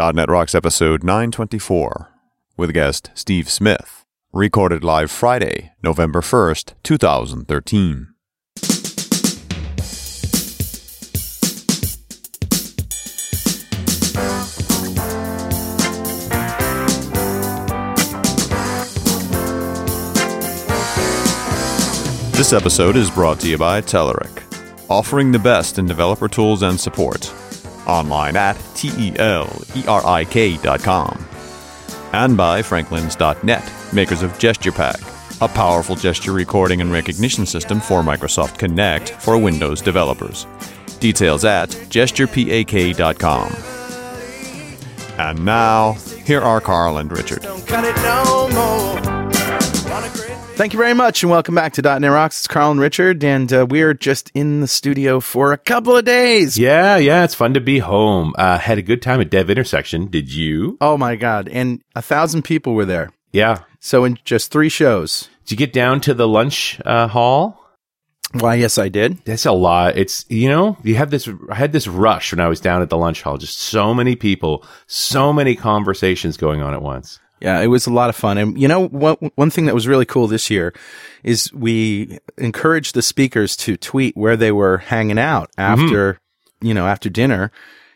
.NET Rocks episode 924 with guest Steve Smith, recorded live Friday, November 1st, 2013. This episode is brought to you by Telerik, offering the best in developer tools and support. Online at T-E-L-E-R-I-K.com. And by Franklins.net, makers of GesturePak, a powerful gesture recording and recognition system for Microsoft Kinect for Windows developers. Details at GesturePak.com. And now, here are Carl and Richard. Thank you very much, and welcome back to .NET Rocks. It's Carl and Richard, and uh, we're just in the studio for a couple of days. Yeah, yeah, it's fun to be home. Uh, had a good time at Dev Intersection. Did you? Oh my god! And a thousand people were there. Yeah. So in just three shows. Did you get down to the lunch uh, hall? Why, yes, I did. That's a lot. It's you know you have this. I had this rush when I was down at the lunch hall. Just so many people, so many conversations going on at once. Yeah, it was a lot of fun. And you know, one, one thing that was really cool this year is we encouraged the speakers to tweet where they were hanging out after, mm-hmm. you know, after dinner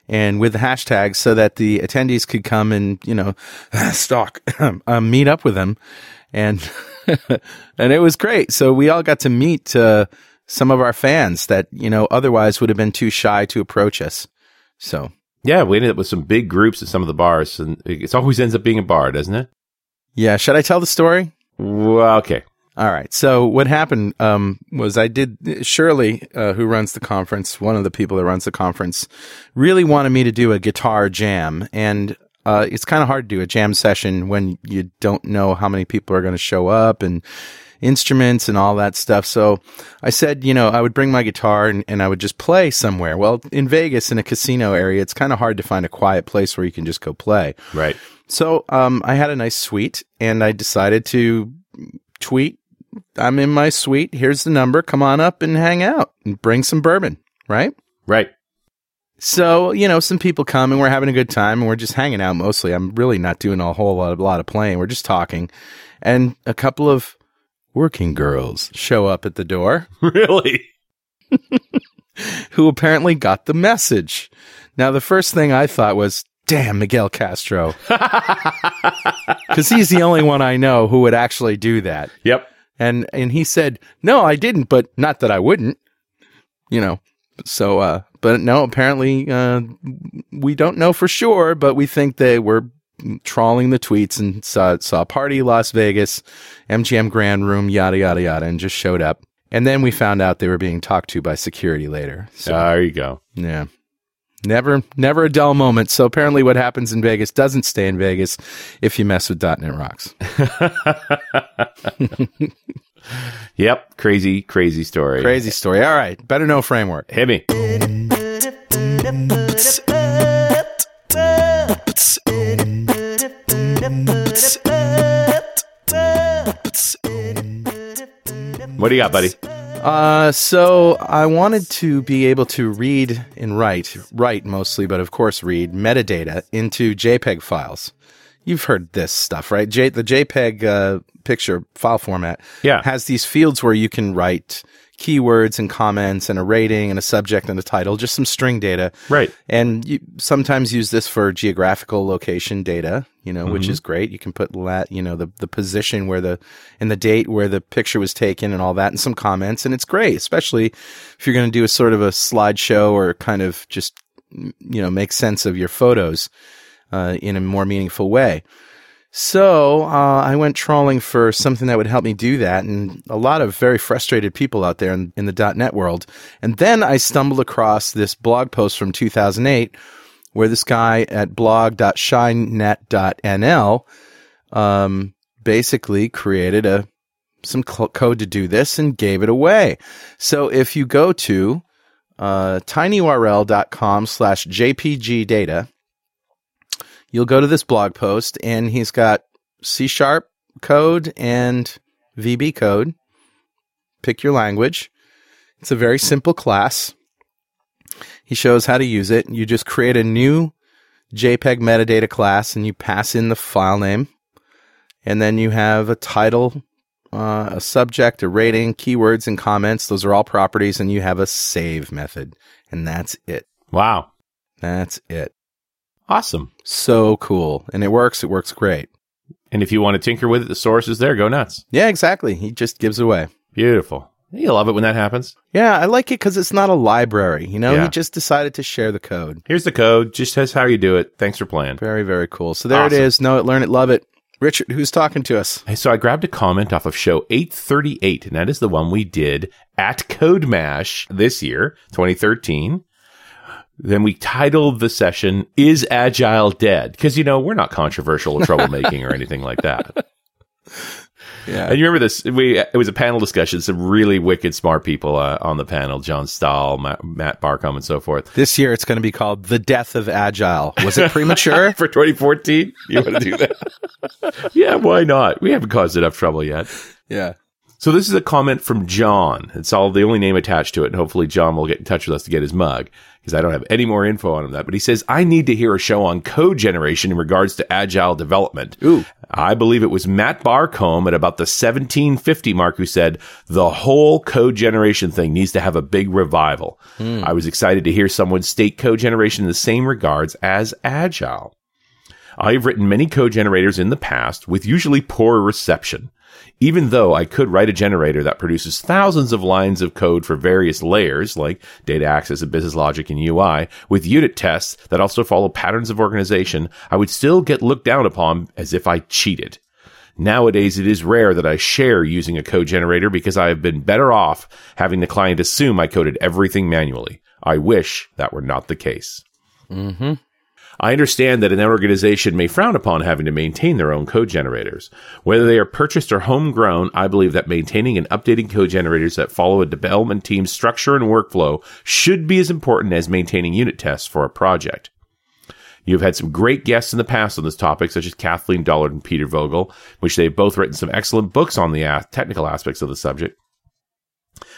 and with the hashtags so that the attendees could come and, you know, stalk, um, meet up with them. And, and it was great. So we all got to meet, uh, some of our fans that, you know, otherwise would have been too shy to approach us. So yeah, we ended up with some big groups at some of the bars, and it always ends up being a bar, doesn't it? Yeah. Should I tell the story? Well, okay. All right. So what happened um, was I did Shirley, uh, who runs the conference, one of the people that runs the conference, really wanted me to do a guitar jam, and uh, it's kind of hard to do a jam session when you don't know how many people are going to show up and instruments and all that stuff. So I said, you know, I would bring my guitar and, and I would just play somewhere. Well, in Vegas, in a casino area, it's kind of hard to find a quiet place where you can just go play. Right. So um, I had a nice suite and I decided to tweet, I'm in my suite. Here's the number. Come on up and hang out and bring some bourbon. Right. Right. So, you know, some people come and we're having a good time and we're just hanging out mostly. I'm really not doing a whole lot, a lot of playing. We're just talking. And a couple of working girls show up at the door. Really? who apparently got the message. Now, the first thing I thought was, damn, Miguel Castro. Because he's the only one I know who would actually do that. Yep. And, and he said, no, I didn't, but not that I wouldn't, you know. So, uh, but no, apparently, uh, we don't know for sure, but we think they were trawling the tweets and saw saw party Las Vegas, MGM Grand Room, yada yada yada, and just showed up. And then we found out they were being talked to by security later. So there you go. Yeah. Never, never a dull moment. So apparently, what happens in Vegas doesn't stay in Vegas if you mess with .NET Rocks. yep, crazy, crazy story. Crazy story. All right, better know framework. Hit me. What do you got, buddy? Uh, so I wanted to be able to read and write, write mostly, but of course read metadata into JPEG files. You've heard this stuff, right? J- the JPEG uh, picture file format yeah. has these fields where you can write keywords and comments and a rating and a subject and a title, just some string data. Right. And you sometimes use this for geographical location data, you know, mm-hmm. which is great. You can put lat, you know, the, the position where the, and the date where the picture was taken and all that and some comments. And it's great, especially if you're going to do a sort of a slideshow or kind of just, you know, make sense of your photos, uh, in a more meaningful way. So uh, I went trawling for something that would help me do that, and a lot of very frustrated people out there in, in the .NET world. And then I stumbled across this blog post from 2008, where this guy at blog.shynet.nl um, basically created a some cl- code to do this and gave it away. So if you go to uh, tinyurl.com slash jpgdata, you'll go to this blog post and he's got C sharp code and VB code. Pick your language. It's a very simple class. He shows how to use it. You just create a new JPEG metadata class and you pass in the file name. And then you have a title, uh, a subject, a rating, keywords, and comments. Those are all properties. And you have a save method. And that's it. Wow. That's it. Awesome. So cool. And it works. It works great. And if you want to tinker with it, the source is there. Go nuts. Yeah, exactly. He just gives away. Beautiful. You love it when that happens. Yeah, I like it because it's not a library. You know, Yeah. he just decided to share the code. Here's the code. Just says how you do it. Thanks for playing. Very, very cool. So there Awesome. it is. Know it, learn it, love it. Richard, who's talking to us? Hey, So I grabbed a comment off of show 838, and that is the one we did at Code Mash this year, 2013. Then we titled the session, Is Agile Dead? Because, you know, we're not controversial or troublemaking or anything like that. Yeah. And you remember this? We it was a panel discussion. Some really wicked smart people uh, on the panel: John Stahl, Matt, Matt Barcomb, and so forth. This year it's going to be called The Death of Agile. Was it premature? For 2014, you want to do that? yeah, why not? We haven't caused enough trouble yet. yeah. So this is a comment from John. It's all the only name attached to it, and hopefully John will get in touch with us to get his mug because I don't have any more info on him that. But he says I need to hear a show on code generation in regards to agile development. Ooh. I believe it was Matt Barcomb at about the 1750 mark who said the whole code generation thing needs to have a big revival. Hmm. I was excited to hear someone state code generation in the same regards as agile. I've written many code generators in the past with usually poor reception. Even though I could write a generator that produces thousands of lines of code for various layers, like data access and business logic and UI, with unit tests that also follow patterns of organization, I would still get looked down upon as if I cheated. Nowadays, it is rare that I share using a code generator because I have been better off having the client assume I coded everything manually. I wish that were not the case. Mm-hmm. I understand that an organization may frown upon having to maintain their own code generators. Whether they are purchased or homegrown, I believe that maintaining and updating code generators that follow a development team's structure and workflow should be as important as maintaining unit tests for a project. You've had some great guests in the past on this topic, such as Kathleen Dollard and Peter Vogel, which they've both written some excellent books on the technical aspects of the subject.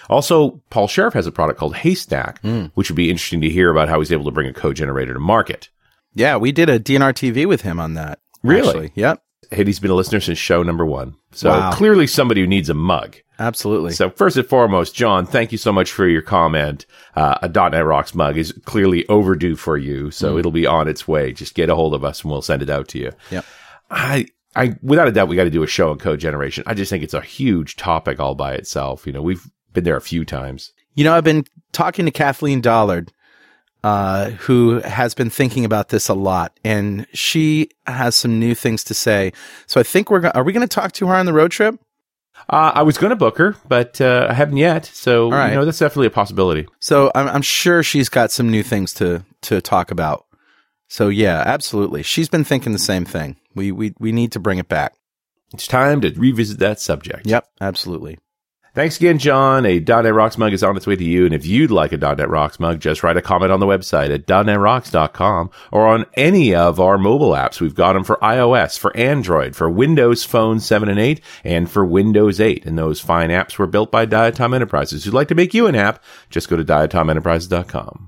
Also, Paul Sheriff has a product called Haystack, hmm. which would be interesting to hear about how he's able to bring a code generator to market. Yeah, we did a DNR TV with him on that. Really? actually. Yep. Hattie's been a listener since show number one. So Wow. clearly somebody who needs a mug. Absolutely. So first and foremost, John, thank you so much for your comment. Uh, a .NET Rocks mug is clearly overdue for you, so it'll be on its way. Just get a hold of us and we'll send it out to you. Yep. I, I, without a doubt, we got to do a show on code generation. I just think it's a huge topic all by itself. You know, we've been there a few times. You know, I've been talking to Kathleen Dollard, uh, who has been thinking about this a lot, and she has some new things to say. So I think we're going. Are we going to talk to her on the road trip? Uh, I was going to book her, but uh, I haven't yet. So, right. you know, that's definitely a possibility. So I'm, I'm sure she's got some new things to to talk about. So yeah, absolutely. She's been thinking the same thing. We we we need to bring it back. It's time to revisit that subject. Yep, absolutely. Thanks again, John. A .NET Rocks mug is on its way to you. And if you'd like a .NET Rocks mug, just write a comment on the website at .NETRocks.com or on any of our mobile apps. We've got them for iOS, for Android, for Windows Phone 7 and 8, and for Windows 8. And those fine apps were built by Diatom Enterprises. Who'd like to make you an app, just go to diatomenterprises.com.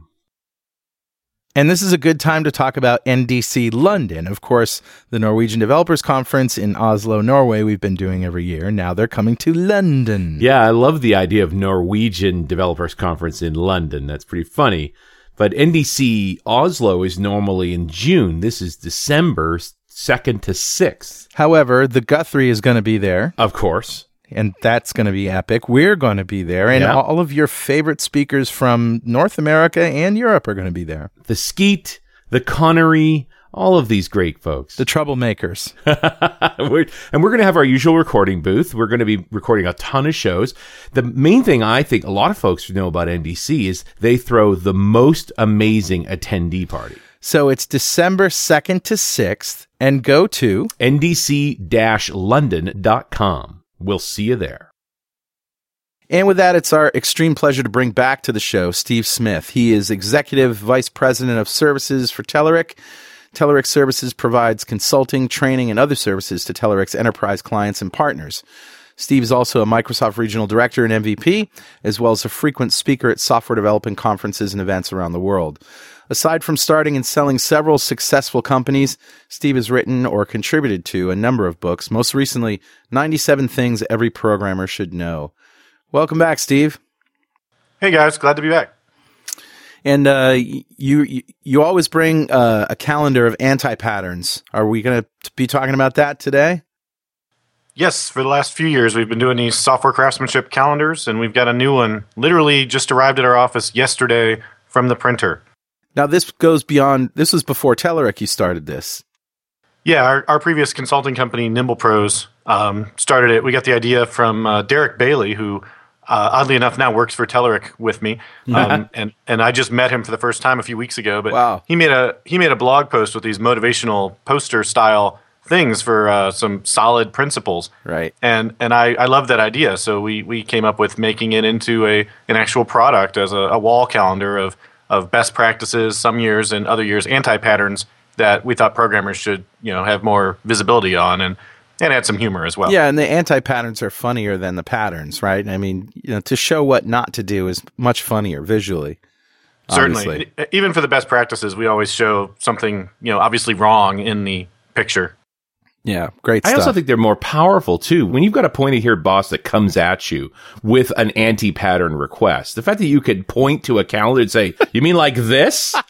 And this is a good time to talk about NDC London. Of course, the Norwegian Developers Conference in Oslo, Norway, we've been doing every year. Now they're coming to London. Yeah, I love the idea of Norwegian Developers Conference in London. That's pretty funny. But NDC Oslo is normally in June. This is December 2nd to 6th. However, the Guthrie is going to be there, Of course. And that's going to be epic. We're going to be there, and all of your favorite speakers from North America and Europe are going to be there. The Skeet, the Conery, all of these great folks. The troublemakers. We're- and we're going to have our usual recording booth. We're going to be recording a ton of shows. The main thing I think a lot of folks know about NDC is they throw the most amazing attendee party. So it's December 2nd to 6th, and go to ndc-london.com. We'll see you there. And with that, it's our extreme pleasure to bring back to the show Steve Smith. He is Executive Vice President of Services for Telerik. Telerik Services provides consulting, training, and other services to Telerik's enterprise clients and partners. Steve is also a Microsoft Regional Director and MVP, as well as a frequent speaker at software development conferences and events around the world. Aside from starting and selling several successful companies, Steve has written or contributed to a number of books, most recently, 97 Things Every Programmer Should Know. Welcome back, Steve. Hey guys, glad to be back. And uh, you, you always bring uh, a calendar of anti patterns. Are we going to be talking about that today? Yes, for the last few years, we've been doing these software craftsmanship calendars, and we've got a new one literally just arrived at our office yesterday from the printer. Now, this goes beyond, this was before Telerik you started this. Yeah, our, our previous consulting company, Nimble Pros, um, started it. We got the idea from uh, Derick Bailey, who uh, oddly enough now works for Telerik with me, um, and and I just met him for the first time a few weeks ago. But Wow. he made a he made a blog post with these motivational poster style things for uh, some solid principles. Right. And and I, I love that idea. So we, we came up with making it into a an actual product as a, a wall calendar of of best practices some years and other years anti patterns that we thought programmers should you know have more visibility on and and add some humor as well. Yeah, and the anti patterns are funnier than the patterns, right? I mean, you know, to show what not to do is much funnier visually. certainly. obviously. Even for the best practices, we always show something you know obviously wrong in the picture. Yeah, great I stuff. also think they're more powerful too. When you've got a pointy haired boss that comes at you with an anti pattern request, the fact that you could point to a calendar and say, You mean like this?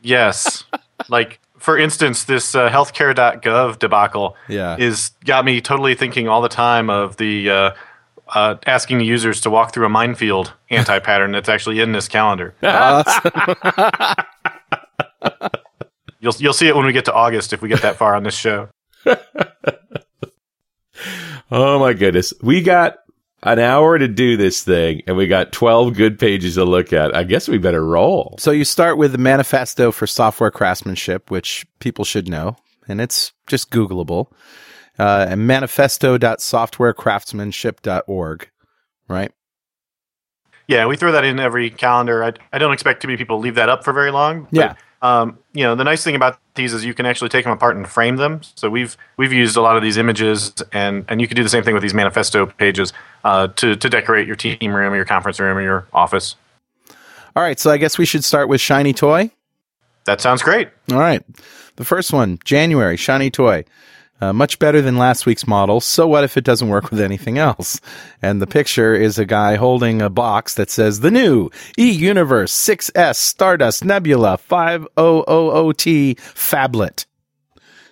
Yes. like, for instance, this uh, healthcare.gov debacle Yeah. is got me totally thinking all the time of the uh, uh, asking users to walk through a minefield anti pattern that's actually in this calendar. You'll, you'll see it when we get to August if we get that far on this show. Oh my goodness. We got an hour to do this thing and we got 12 good pages to look at. I guess we better roll. So you start with the manifesto for software craftsmanship, which people should know, and it's just Googleable. Uh, and manifesto.softwarecraftsmanship.org, right? Yeah, we throw that in every calendar. I, I don't expect too many people leave that up for very long. but, Yeah. Um, you know, the nice thing about these is you can actually take them apart and frame them. So we've we've used a lot of these images, and and you can do the same thing with these manifesto pages uh, to to decorate your team room, or your conference room, or your office. All right, so I guess we should start with Shiny Toy. That sounds great. All right. The first one, January, Shiny Toy. Uh, much better than last week's model. So what if it doesn't work with anything else? And the picture is a guy holding a box that says the new E Universe 6S Stardust Nebula 5000T Phablet.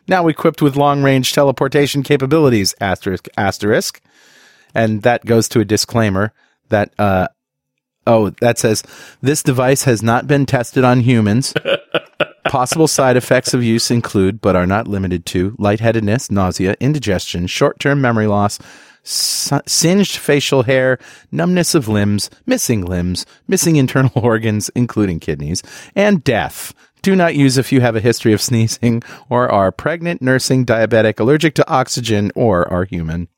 Now equipped with long range teleportation capabilities, asterisk, asterisk. And that goes to a disclaimer that, uh, oh, that says this device has not been tested on humans. Possible side effects of use include, but are not limited to, lightheadedness, nausea, indigestion, short term memory loss, singed facial hair, numbness of limbs, missing limbs, missing internal organs, including kidneys, and death. Do not use if you have a history of sneezing or are pregnant, nursing, diabetic, allergic to oxygen, or are human.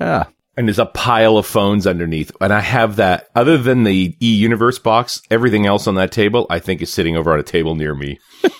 Yeah. And there's a pile of phones underneath. And I have that, other than the E Universe box, everything else on that table, I think is sitting over on a table near me.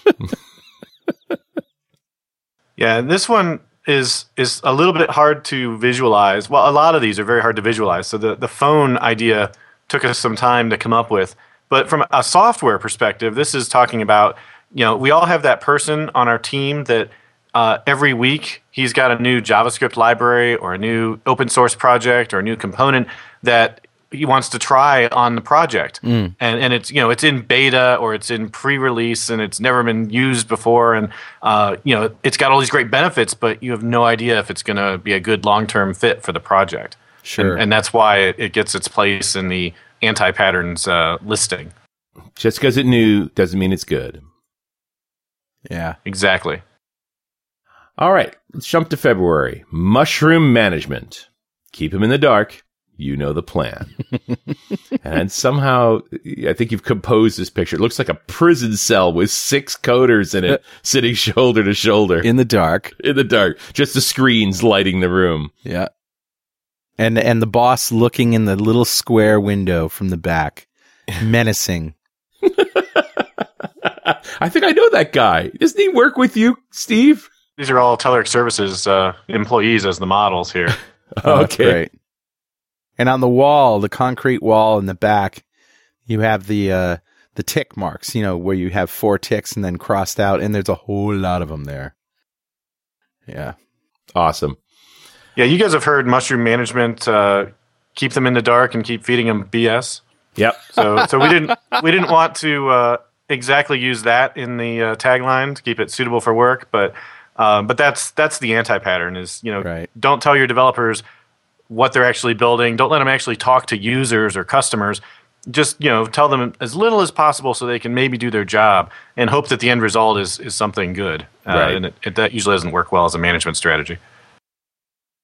Yeah, this one is is a little bit hard to visualize. Well, a lot of these are very hard to visualize. So the the phone idea took us some time to come up with. But from a software perspective, this is talking about you know we all have that person on our team that uh, every week he's got a new JavaScript library or a new open source project or a new component that he wants to try on the project and and it's you know it's in beta or it's in pre-release and it's never been used before and uh, you know it's got all these great benefits but you have no idea if it's going to be a good long-term fit for the project Sure. and, and that's why it, it gets its place in the anti-patterns uh, listing Just because it new doesn't mean it's good. Yeah. exactly All right, let's jump to February. Mushroom management. Keep him in the dark. You know the plan. and somehow, I think you've composed this picture. It looks like a prison cell with six coders in it, uh, sitting shoulder to shoulder In the dark. in the dark. Just the screens lighting the room. Yeah. And and the boss looking in the little square window from the back, menacing. I think I know that guy. Doesn't he work with you, Steve? These are all Telerik Services uh, employees as the models here Oh, Okay. great. And on the wall, the concrete wall in the back, you have the uh, the tick marks, you know, where you have four ticks and then crossed out, and there's a whole lot of them there. Yeah, Awesome. Yeah, you guys have heard mushroom management. Uh, keep them in the dark and keep feeding them BS. Yep. So, so we didn't we didn't want to uh, exactly use that in the uh, tagline to keep it suitable for work, but um, but that's that's the anti pattern. Is you know Right. don't tell your developers what they're actually building. Don't let them actually talk to users or customers. Just you know tell them as little as possible so they can maybe do their job and hope that the end result is is something good. Uh, Right. And it, it, that usually doesn't work well as a management strategy.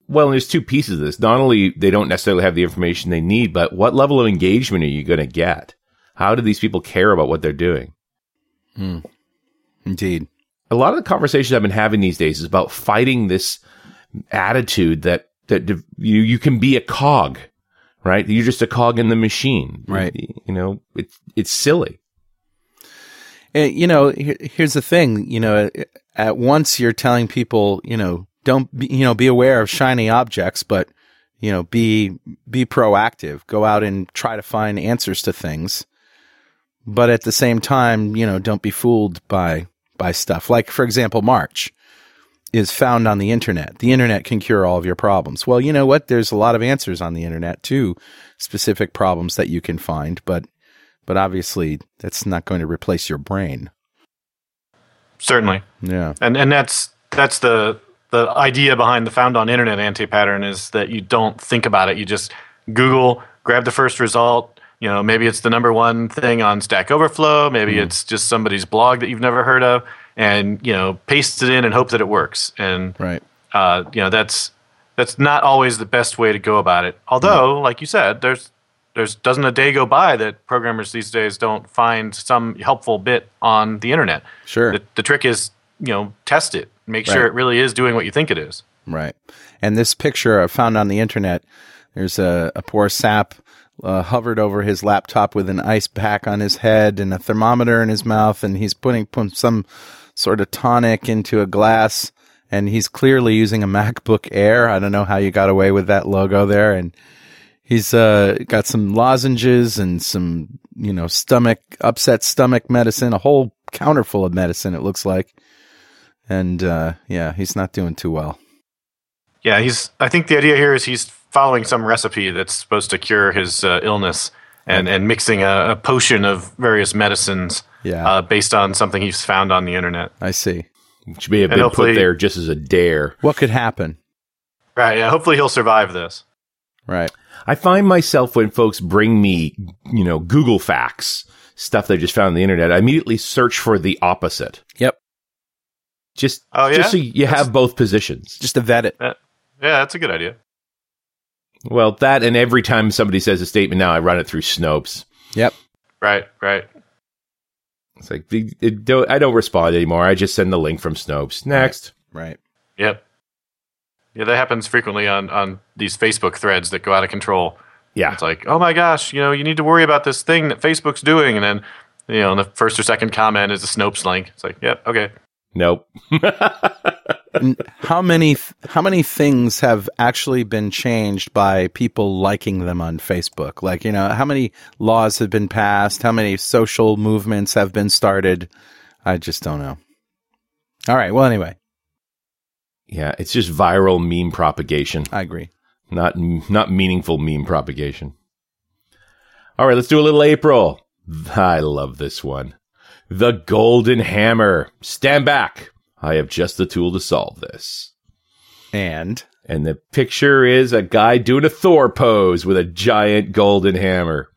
Well, there's two pieces of this. Not only they don't necessarily have the information they need, but what level of engagement are you going to get? How do these people care about what they're doing? indeed. A lot of the conversations I've been having these days is about fighting this attitude that that you you can be a cog, right? You're just a cog in the machine, Right. You know, it's it's silly. Uh, you know, here's the thing. You know, at once you're telling people, you know, don't be, you know, be aware of shiny objects, but you know, be be proactive. Go out and try to find answers to things. But at the same time, you know, don't be fooled by by stuff. Like, for example, March is found on the internet. The internet can cure all of your problems. Well, you know what? There's a lot of answers on the internet to specific problems that you can find, but but obviously that's not going to replace your brain. Certainly. Yeah. and and that's that's the the idea behind the found on internet anti pattern is that you don't think about it you just google grab the first result you know maybe it's the number one thing on stack overflow. Maybe it's just somebody's blog that you've never heard of and you know paste it in and hope that it works. And Right. uh, you know that's that's not always the best way to go about it. Although like you said there's there's doesn't a day go by that programmers these days don't find some helpful bit on the internet? Sure. the, the trick is you know test it. Make sure it really is doing what you think it is. Right. And this picture I found on the internet, there's a, a poor sap uh, hovered over his laptop with an ice pack on his head and a thermometer in his mouth, and he's putting, some sort of tonic into a glass, and he's clearly using a MacBook Air. I don't know how you got away with that logo there, and he's uh, got some lozenges and some, you know, stomach upset stomach medicine, a whole counter full of medicine. It looks like. And uh, yeah, he's not doing too well. yeah he's i think the idea here is he's following some recipe that's supposed to cure his uh, illness and and mixing a, a potion of various medicines Yeah. uh, based on something he's found on the internet I see. Which may have And been hopefully- put there just as a dare. What could happen? right yeah hopefully he'll survive this Right. I find myself when folks bring me, you know, Google facts, stuff they just found on the internet, I immediately search for the opposite. Yep. Just, Oh, yeah? just so you have both positions. Just to vet it. yeah that's a good idea Well, that and every time somebody says a statement now, I run it through Snopes. Yep. right right It's like the- it don't, I don't respond anymore. I just send the link from Snopes. Next. Right. yep yeah that happens frequently on on these facebook threads that go out of control Yeah. It's like, oh my gosh, you know, you need to worry about this thing that Facebook's doing, and then, you know, the first or second comment is a Snopes link. It's like, yep, okay. Nope. How many how many things have actually been changed by people liking them on Facebook? Like, you know, how many laws have been passed? How many social movements have been started? I just don't know. All right. Well, anyway, yeah. It's just viral meme propagation, I agree. not, not meaningful meme propagation. All right. Let's do a little April. I love this one. The Golden Hammer. Stand back. I have just the tool to solve this. And And the picture is a guy doing a Thor pose with a giant golden hammer.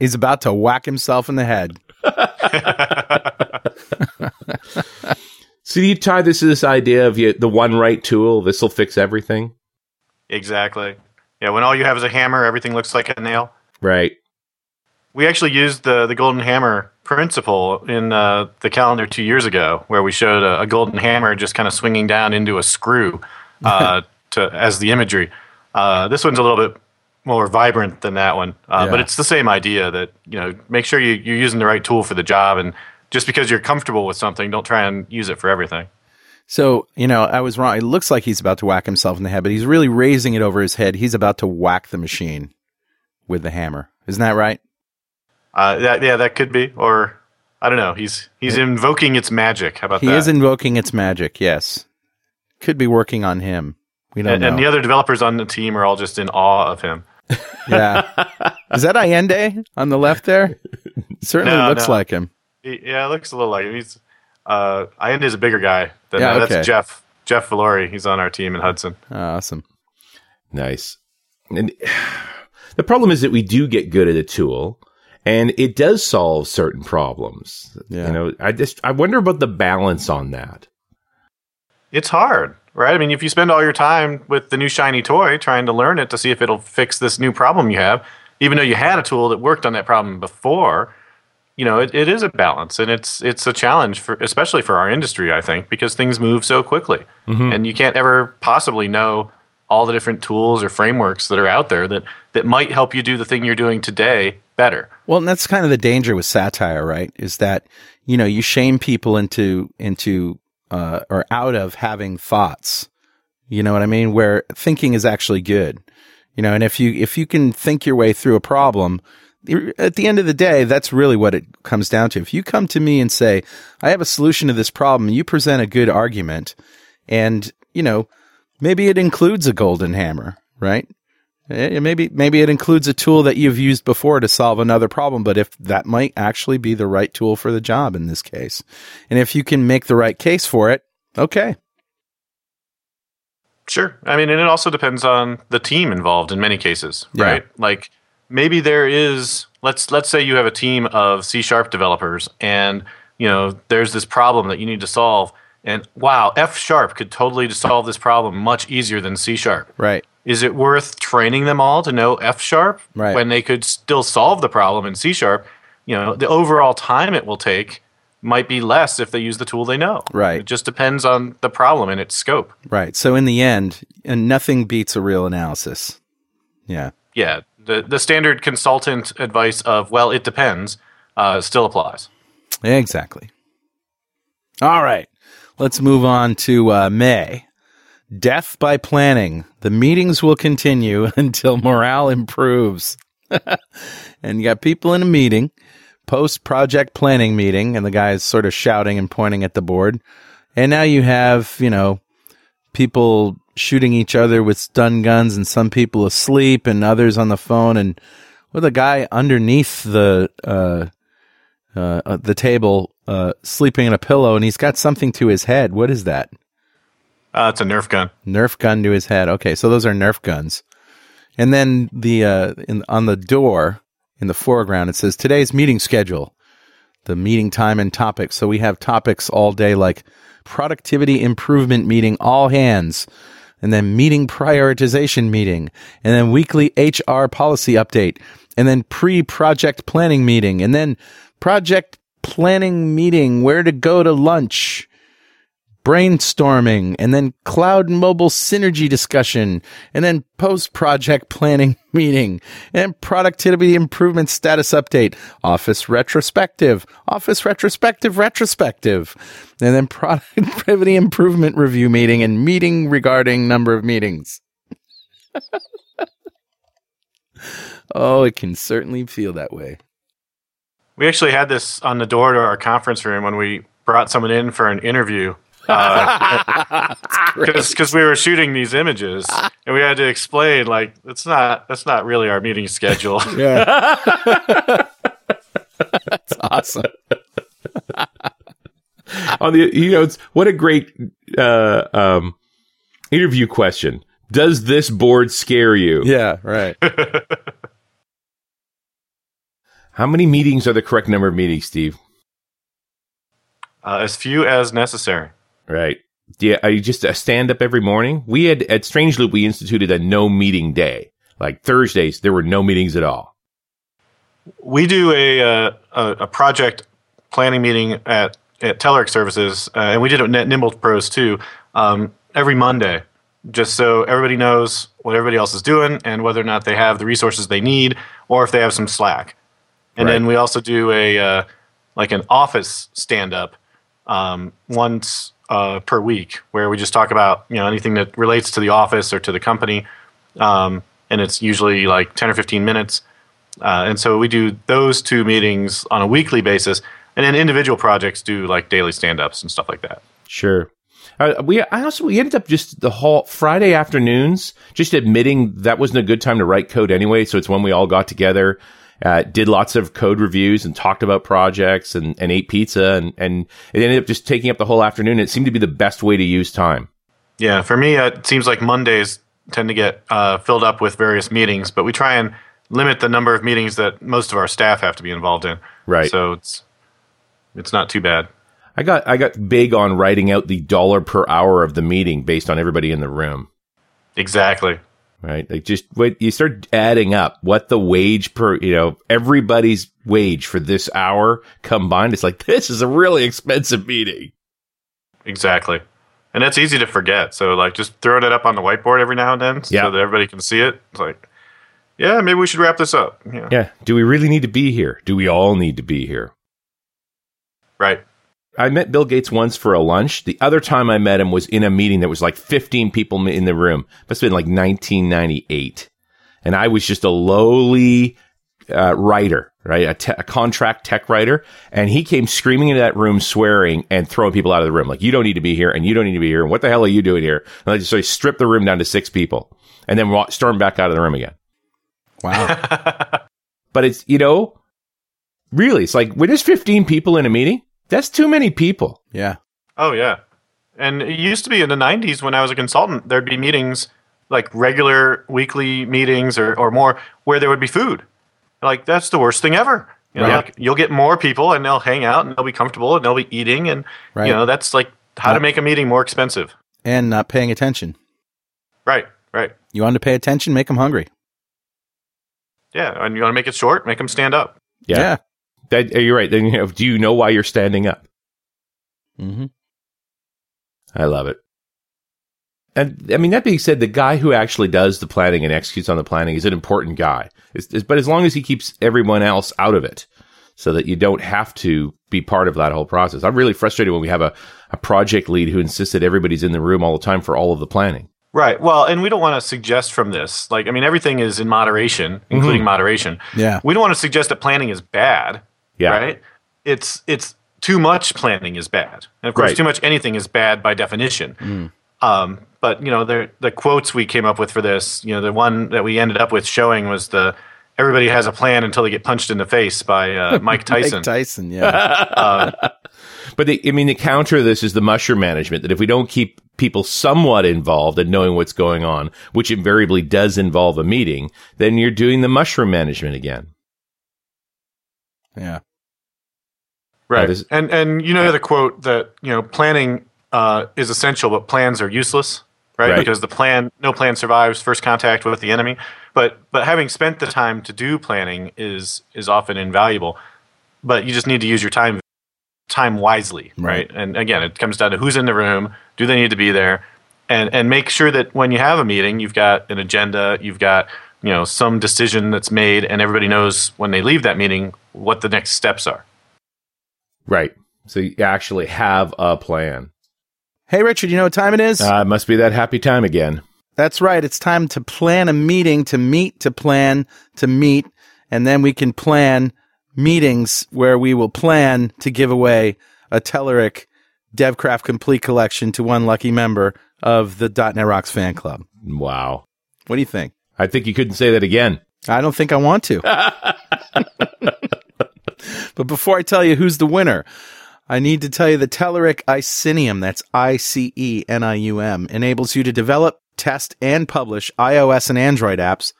he's about to whack himself in the head. So do you tie this to this idea of you, the one right tool? This will fix everything, exactly. Yeah, when all you have is a hammer, everything looks like a nail. right? We actually used the, the golden hammer principle in uh, the calendar two years ago, where we showed a, a golden hammer just kind of swinging down into a screw uh, to as the imagery. Uh, this one's a little bit more vibrant than that one, uh, but it's the same idea that you know make sure you, you're using the right tool for the job, and just because you're comfortable with something, don't try and use it for everything. So, you know, I was wrong. It looks like he's about to whack himself in the head, but he's really raising it over his head. He's about to whack the machine with the hammer. Isn't that right? Uh, that, yeah, that could be, or I don't know. He's he's invoking its magic. How about that? He is invoking its magic. Yes, could be working on him. We don't and, know. and the other developers on the team are all just in awe of him. yeah, is that Allende on the left there? Certainly No, looks no. like him. He, yeah, it looks a little like him. He's uh, Allende is a bigger guy. Than Yeah, that. okay. That's Jeff Jeff Valori. He's on our team in Hudson. Oh, awesome. Nice. And the problem is that we do get good at a tool and it does solve certain problems. Yeah. You know, I just, I wonder about the balance on that. It's hard, right? I mean, if you spend all your time with the new shiny toy trying to learn it to see if it'll fix this new problem you have, even though you had a tool that worked on that problem before, you know, it, it is a balance and it's it's a challenge for especially for our industry, I think, because things move so quickly. Mm-hmm. And you can't ever possibly know all the different tools or frameworks that are out there that that might help you do the thing you're doing today better. Well, and that's kind of the danger with satire, right? Is that you know you shame people into into uh, or out of having thoughts. You know what I mean? Where thinking is actually good. You know, and if you if you can think your way through a problem, at the end of the day, that's really what it comes down to. If you come to me and say, "I have a solution to this problem," you present a good argument, and you know, maybe it includes a golden hammer, right? Eh, Maybe maybe it includes a tool that you've used before to solve another problem, but if that might actually be the right tool for the job in this case, and if you can make the right case for it, okay, Sure. I mean, and it also depends on the team involved in many cases, Yeah. right? Like maybe there is let's let's say you have a team of C sharp developers and you know there's this problem that you need to solve and wow, F sharp could totally solve this problem much easier than C sharp. right, Is it worth training them all to know F sharp Right. when they could still solve the problem in C sharp? You know, the overall time it will take might be less if they use the tool they know. Right. It just depends on the problem and its scope. right. So in the end, and nothing beats a real analysis. Yeah, yeah, the the standard consultant advice of well, it depends, uh, still applies. exactly. All right, let's move on to uh, May. Death by planning. The meetings will continue until morale improves. and you got people in a meeting, post project planning meeting, and the guy is sort of shouting and pointing at the board. And now you have, you know, people shooting each other with stun guns and some people asleep and others on the phone and with a guy underneath the uh, uh, uh, the table uh, sleeping in a pillow and he's got something to his head. What is that? Uh, it's a Nerf gun. Nerf gun to his head. Okay, so those are Nerf guns. And then the uh, in, on the door in the foreground it says today's meeting schedule, the meeting time and topics. So we have topics all day like productivity improvement meeting, all hands, and then meeting prioritization meeting, and then weekly HR policy update, and then pre-project planning meeting, and then project planning meeting, where to go to lunch brainstorming and then cloud and mobile synergy discussion and then post project planning meeting and productivity improvement status update office retrospective office retrospective retrospective and then productivity improvement review meeting and meeting regarding number of meetings oh it can certainly feel that way We actually had this on the door to our conference room when we brought someone in for an interview. Because we were shooting these images and we had to explain like it's not that's not really our meeting schedule. yeah that's awesome On the, you know, it's, what a great, uh, um, interview question. Does this board scare you? yeah right How many meetings are the correct number of meetings, Steve? uh, as few as necessary. Right. Yeah, I just a stand up every morning? We had at Strange Loop, we instituted a no meeting day. Like Thursdays, there were no meetings at all. We do a uh, a, a project planning meeting at at Telerik Services, uh, and we did it at Nimble Pros too. Um, every Monday, just so everybody knows what everybody else is doing and whether or not they have the resources they need, or if they have some slack. And then we also do a uh, like an office stand up um, once uh, per week, where we just talk about you know anything that relates to the office or to the company, um, and it's usually like ten or fifteen minutes Uh, and so we do those two meetings on a weekly basis, and then individual projects do like daily stand-ups and stuff like that. Sure. Uh, we I also we ended up just the whole Friday afternoons just admitting that wasn't a good time to write code anyway. So it's when we all got together, uh, did lots of code reviews and talked about projects and, and ate pizza and and it ended up just taking up the whole afternoon. It seemed to be the best way to use time. Yeah, for me, uh, it seems like Mondays tend to get uh, filled up with various meetings, but we try and limit the number of meetings that most of our staff have to be involved in. Right. So it's it's not too bad. I got I got big on writing out the dollar per hour of the meeting based on everybody in the room. Exactly. Right. Like just wait, you start adding up what the wage per, you know, everybody's wage for this hour combined. It's like, this is a really expensive meeting. Exactly. And that's easy to forget. So like just throwing it up on the whiteboard every now and then Yeah. so that everybody can see it. It's like, yeah, maybe we should wrap this up. Yeah. Yeah. Do we really need to be here? Do we all need to be here? Right. I met Bill Gates once for a lunch. The other time I met him was in a meeting that was like 15 people in the room. Must have been like 1998. And I was just a lowly uh, writer, right? A, te- a contract tech writer. And he came screaming into that room, swearing and throwing people out of the room. Like, you don't need to be here and you don't need to be here. And what the hell are you doing here? And I just so he stripped the room down to six people and then wa- stormed back out of the room again. Wow. But it's, you know, really, it's like when there's 15 people in a meeting, that's too many people. yeah. Oh yeah. And it used to be in the 90s when I was a consultant, there'd be meetings like regular weekly meetings or, or more where there would be food. Like that's the worst thing ever. You know, Right. like you'll get more people and they'll hang out and they'll be comfortable and they'll be eating and Right. you know that's like how Yeah. to make a meeting more expensive. And not paying attention. Right. Right. You want to pay attention? Make them hungry. Yeah, and you want to make it short, make them stand up. Yeah. That, uh, you're right. Then you know, do you know why you're standing up? hmm I love it. And I mean, that being said, the guy who actually does the planning and executes on the planning is an important guy. It's, it's- but as long as he keeps everyone else out of it so that you don't have to be part of that whole process. I'm really frustrated when we have a, a project lead who insists that everybody's in the room all the time for all of the planning. Right. Well, and we don't want to suggest from this, like, I mean, everything is in moderation, including moderation. Yeah. We don't want to suggest that planning is bad. Yeah. Right. It's it's too much planning is bad, and of course, Right. too much anything is bad by definition. Um, but you know, the the quotes we came up with for this, you know, the one that we ended up with showing was the "Everybody has a plan until they get punched in the face" by uh, Mike Tyson. Mike Tyson, yeah. But the, I mean, the counter to this is the mushroom management that if we don't keep people somewhat involved and knowing what's going on, which invariably does involve a meeting, then you're doing the mushroom management again. Yeah. Right. this- and and you know the quote that you know planning uh, is essential, but plans are useless. Right? Right. Because the plan, no plan survives first contact with the enemy. But but having spent the time to do planning is is often invaluable. But you just need to use your time time wisely, Right. right? And again, it comes down to who's in the room, do they need to be there, and and make sure that when you have a meeting, you've got an agenda, you've got you know some decision that's made, and everybody knows when they leave that meeting what the next steps are. Right. So you actually have a plan. Hey, Richard, you know what time it is? Uh, it must be that happy time again. That's right. It's time to plan a meeting, to meet, to plan, to meet, and then we can plan meetings where we will plan to give away a Telerik DevCraft Complete collection to one lucky member of the .NET Rocks fan club. Wow. What do you think? I think you couldn't say that again. I don't think I want to. but before I tell you who's the winner, I need to tell you the Telerik Icenium, that's I C E N I U M, enables you to develop, test, and publish iOS and Android apps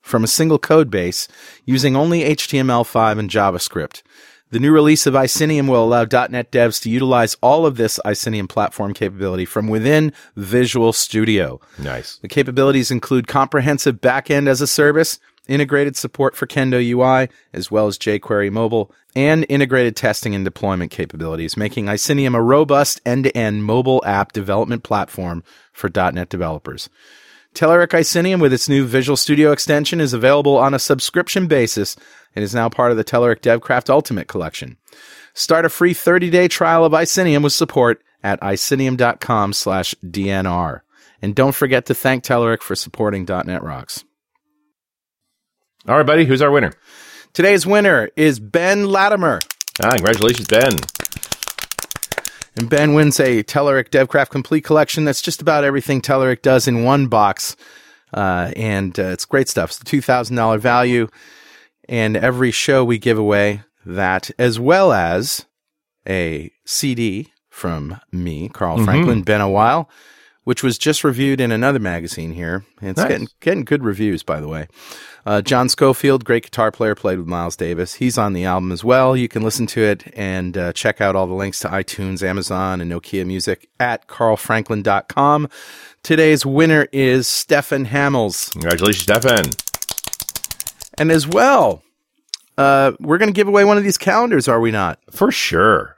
from a single code base using only HTML5 and JavaScript. The new release of Icenium will allow .NET devs to utilize all of this Icenium platform capability from within Visual Studio. Nice. The capabilities include comprehensive backend as a service, integrated support for Kendo UI, as well as jQuery mobile, and integrated testing and deployment capabilities, making Icenium a robust end-to-end mobile app development platform for .NET developers. Telerik Icenium with its new Visual Studio extension is available on a subscription basis and is now part of the Telerik DevCraft Ultimate Collection. Start a free 30-day trial of Icenium with support at icenium.com slash DNR. And don't forget to thank Telerik for supporting .NET Rocks. All right, buddy. Who's our winner? Today's winner is Ben Latimer. Ah, congratulations, Ben. And Ben wins a Telerik DevCraft Complete Collection. That's just about everything Telerik does in one box. Uh, and uh, it's great stuff. It's the $2,000 value. And every show we give away that, as well as a CD from me, Carl Mm-hmm. Franklin, been a while, which was just reviewed in another magazine here. And it's Nice. getting, getting good reviews, by the way. Uh, John Scofield, great guitar player, played with Miles Davis. He's on the album as well. You can listen to it and uh, check out all the links to iTunes, Amazon, and Nokia Music at carlfranklin.com. Today's winner is Stefan Hamels. Congratulations, Stefan. And as well, uh, we're going to give away one of these calendars, are we not? For sure.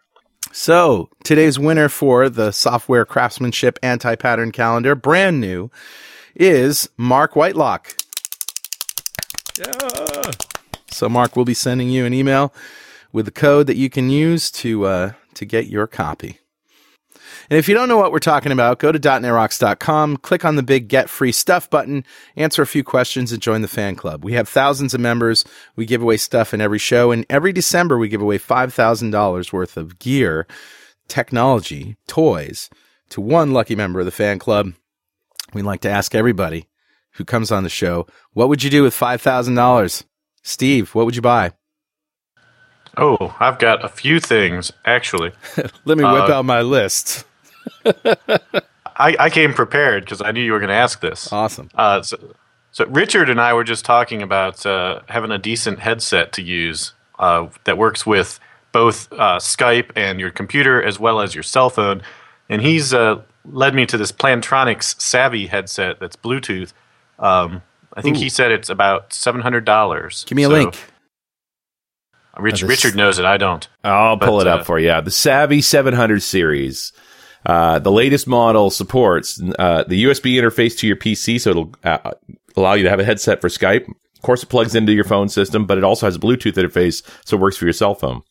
So today's winner for the software craftsmanship anti-pattern calendar, brand new, is Mark Whitelock. Yeah. So Mark will be sending you an email with the code that you can use to uh, to get your copy. And if you don't know what we're talking about, go to .netrocks.com, click on the big Get Free Stuff button, answer a few questions, and join the fan club. We have thousands of members. We give away stuff in every show, and every December we give away $5,000 worth of gear, technology, toys to one lucky member of the fan club. We'd like to ask everybody who comes on the show, what would you do with $5,000? Steve, what would you buy? Oh, I've got a few things actually. Let me whip Uh, out my list. I, I came prepared because I knew you were going to ask this. Awesome. Uh, so, so Richard and I were just talking about uh, having a decent headset to use uh, that works with both uh, Skype and your computer as well as your cell phone. And he's uh, led me to this Plantronics Savi headset that's Bluetooth. Um, I think Ooh. he said it's about seven hundred dollars. Give me a link. Rich, Richard knows it. I don't. I'll pull But, it up uh, for you. The Savi 700 series. Uh, the latest model supports uh, the USB interface to your PC, so it'll uh, allow you to have a headset for Skype. Of course, it plugs into your phone system, but it also has a Bluetooth interface, so it works for your cell phone.